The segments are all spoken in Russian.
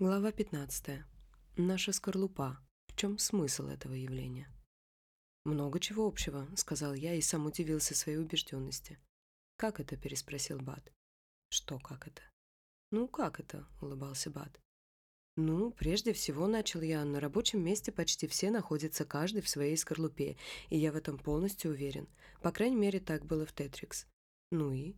Глава 15. Наша скорлупа. В чем смысл этого явления? «Много чего общего», — сказал я и сам удивился своей убежденности. «Как это?» — переспросил Бат. «Что как это?» «Ну, как это?» — улыбался Бат. «Ну, прежде всего, начал я, на рабочем месте почти все находятся каждый в своей скорлупе, и я в этом полностью уверен. По крайней мере, так было в Тетрикс. Ну и?»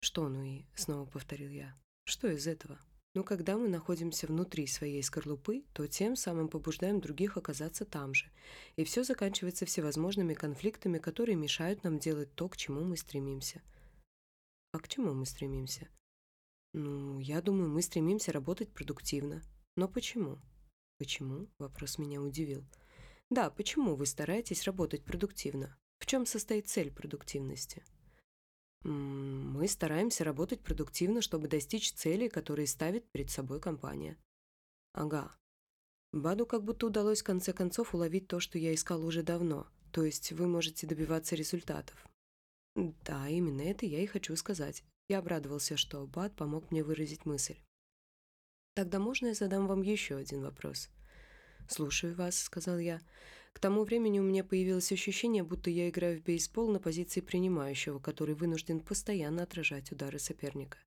«Что ну и?» — снова повторил я. «Что из этого?» Но когда мы находимся внутри своей скорлупы, то тем самым побуждаем других оказаться там же. И все заканчивается всевозможными конфликтами, которые мешают нам делать то, к чему мы стремимся. А к чему мы стремимся? Ну, я думаю, мы стремимся работать продуктивно. Но почему? Почему? Вопрос меня удивил. Да, почему вы стараетесь работать продуктивно? В чем состоит цель продуктивности? Мы стараемся работать продуктивно, чтобы достичь целей, которые ставит перед собой компания. Ага. Баду как будто удалось в конце концов уловить то, что я искал уже давно. То есть вы можете добиваться результатов. Да, именно это я и хочу сказать. Я обрадовался, что Бад помог мне выразить мысль. Тогда можно я задам вам еще один вопрос? «Слушаю вас», — сказал я. К тому времени у меня появилось ощущение, будто я играю в бейсбол на позиции принимающего, который вынужден постоянно отражать удары соперника.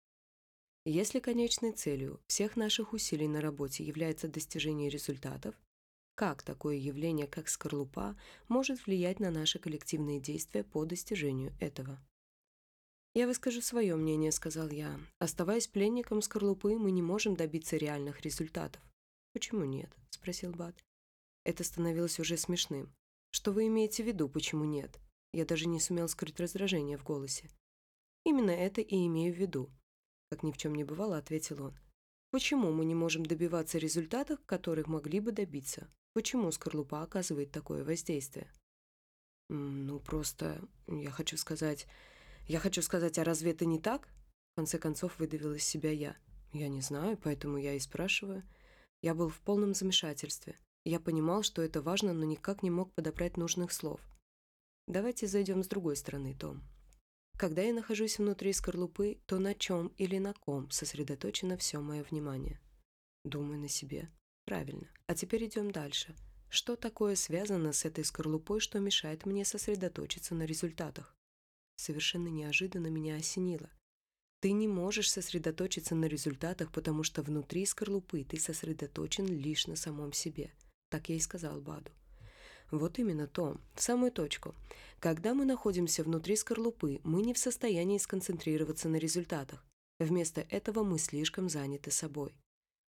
Если конечной целью всех наших усилий на работе является достижение результатов, как такое явление, как скорлупа, может влиять на наши коллективные действия по достижению этого? «Я выскажу свое мнение», — сказал я. «Оставаясь пленником скорлупы, мы не можем добиться реальных результатов». «Почему нет?» — спросил Бат. Это становилось уже смешным. «Что вы имеете в виду, почему нет?» Я даже не сумел скрыть раздражение в голосе. «Именно это и имею в виду», — как ни в чем не бывало, ответил он. «Почему мы не можем добиваться результатов, которых могли бы добиться? Почему скорлупа оказывает такое воздействие?» «Ну, просто, я хочу сказать... Я хочу сказать, а разве это не так?» В конце концов выдавил из себя я. «Я не знаю, поэтому я и спрашиваю». Я был в полном замешательстве. Я понимал, что это важно, но никак не мог подобрать нужных слов. Давайте зайдем с другой стороны, Том. Когда я нахожусь внутри скорлупы, то на чем или на ком сосредоточено все мое внимание? Думаю на себе. Правильно. А теперь идем дальше. Что такое связано с этой скорлупой, что мешает мне сосредоточиться на результатах? Совершенно неожиданно меня осенило. Ты не можешь сосредоточиться на результатах, потому что внутри скорлупы ты сосредоточен лишь на самом себе – так я и сказал Баду. Вот именно то, в самую точку. Когда мы находимся внутри скорлупы, мы не в состоянии сконцентрироваться на результатах. Вместо этого мы слишком заняты собой.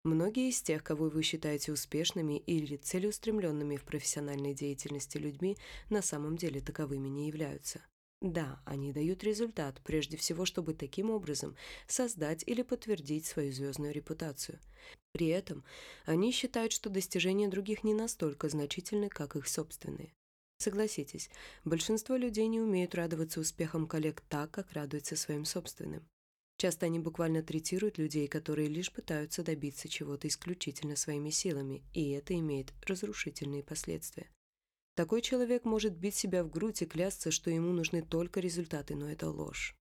Многие из тех, кого вы считаете успешными или целеустремленными в профессиональной деятельности людьми, на самом деле таковыми не являются. Да, они дают результат, прежде всего, чтобы таким образом создать или подтвердить свою звездную репутацию. При этом они считают, что достижения других не настолько значительны, как их собственные. Согласитесь, большинство людей не умеют радоваться успехам коллег так, как радуются своим собственным. Часто они буквально третируют людей, которые лишь пытаются добиться чего-то исключительно своими силами, и это имеет разрушительные последствия. Такой человек может бить себя в грудь и клясться, что ему нужны только результаты, но это ложь.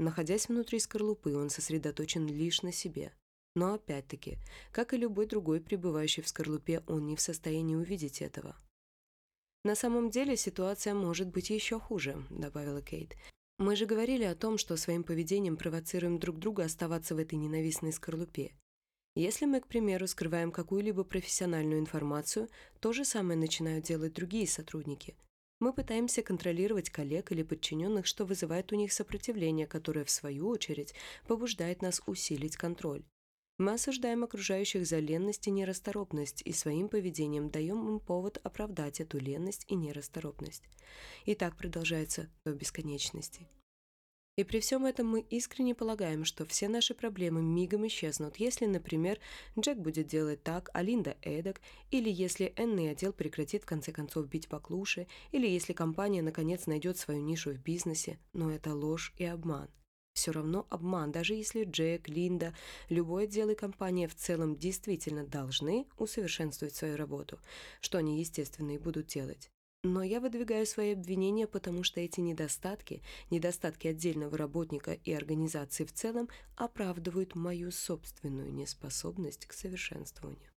Находясь внутри скорлупы, он сосредоточен лишь на себе. Но опять-таки, как и любой другой пребывающий в скорлупе, он не в состоянии увидеть этого. «На самом деле ситуация может быть еще хуже», — добавила Кейт. «Мы же говорили о том, что своим поведением провоцируем друг друга оставаться в этой ненавистной скорлупе. Если мы, к примеру, скрываем какую-либо профессиональную информацию, то же самое начинают делать другие сотрудники. Мы пытаемся контролировать коллег или подчиненных, что вызывает у них сопротивление, которое, в свою очередь, побуждает нас усилить контроль. Мы осуждаем окружающих за ленность и нерасторопность, и своим поведением даем им повод оправдать эту ленность и нерасторопность. И так продолжается до бесконечности. И при всем этом мы искренне полагаем, что все наши проблемы мигом исчезнут, если, например, Джек будет делать так, а Линда эдак, или если энный отдел прекратит в конце концов бить по клуше, или если компания наконец найдет свою нишу в бизнесе, но это ложь и обман. Все равно обман, даже если Джек, Линда, любой отдел и компания в целом действительно должны усовершенствовать свою работу, что они, естественно, и будут делать. Но я выдвигаю свои обвинения, потому что эти недостатки, недостатки отдельного работника и организации в целом, оправдывают мою собственную неспособность к совершенствованию.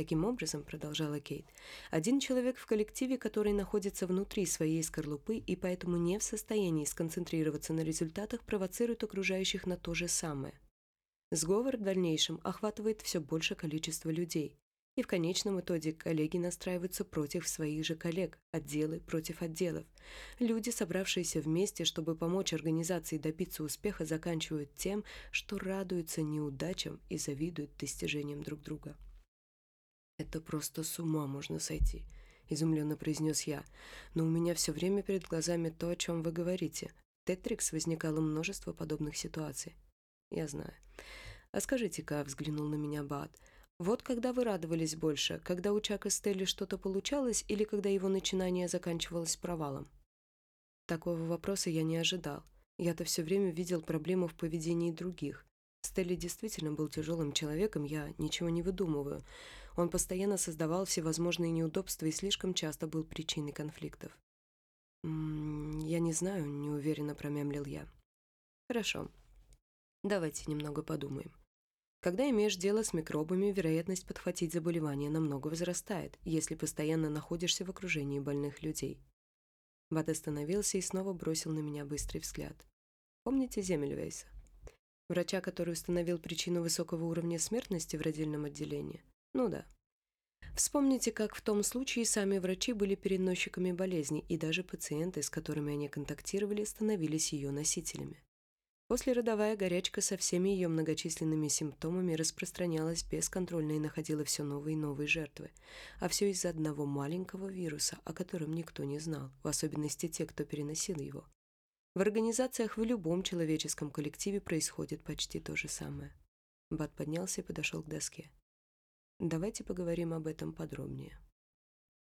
Таким образом, продолжала Кейт, один человек в коллективе, который находится внутри своей скорлупы и поэтому не в состоянии сконцентрироваться на результатах, провоцирует окружающих на то же самое. Сговор в дальнейшем охватывает все большее количество людей, и в конечном итоге коллеги настраиваются против своих же коллег, отделы против отделов. Люди, собравшиеся вместе, чтобы помочь организации добиться успеха, заканчивают тем, что радуются неудачам и завидуют достижениям друг друга. «Это просто с ума можно сойти», — изумленно произнес я. «Но у меня все время перед глазами то, о чем вы говорите. Тетрикс возникало множество подобных ситуаций». «Я знаю». «А скажите-ка», — взглянул на меня Бат, — вот когда вы радовались больше, когда у Чака Стелли что-то получалось или когда его начинание заканчивалось провалом? Такого вопроса я не ожидал. Я-то все время видел проблему в поведении других. Стелли действительно был тяжелым человеком, я ничего не выдумываю. Он постоянно создавал всевозможные неудобства и слишком часто был причиной конфликтов. «М -м, «Я не знаю», — неуверенно промямлил я. «Хорошо. Давайте немного подумаем. Когда имеешь дело с микробами, вероятность подхватить заболевание намного возрастает, если постоянно находишься в окружении больных людей. Бат остановился и снова бросил на меня быстрый взгляд. Помните Земельвейса? Врача, который установил причину высокого уровня смертности в родильном отделении? Ну да. Вспомните, как в том случае сами врачи были переносчиками болезни, и даже пациенты, с которыми они контактировали, становились ее носителями. Послеродовая горячка со всеми ее многочисленными симптомами распространялась бесконтрольно и находила все новые и новые жертвы. А все из-за одного маленького вируса, о котором никто не знал, в особенности те, кто переносил его. В организациях в любом человеческом коллективе происходит почти то же самое. Бат поднялся и подошел к доске. Давайте поговорим об этом подробнее.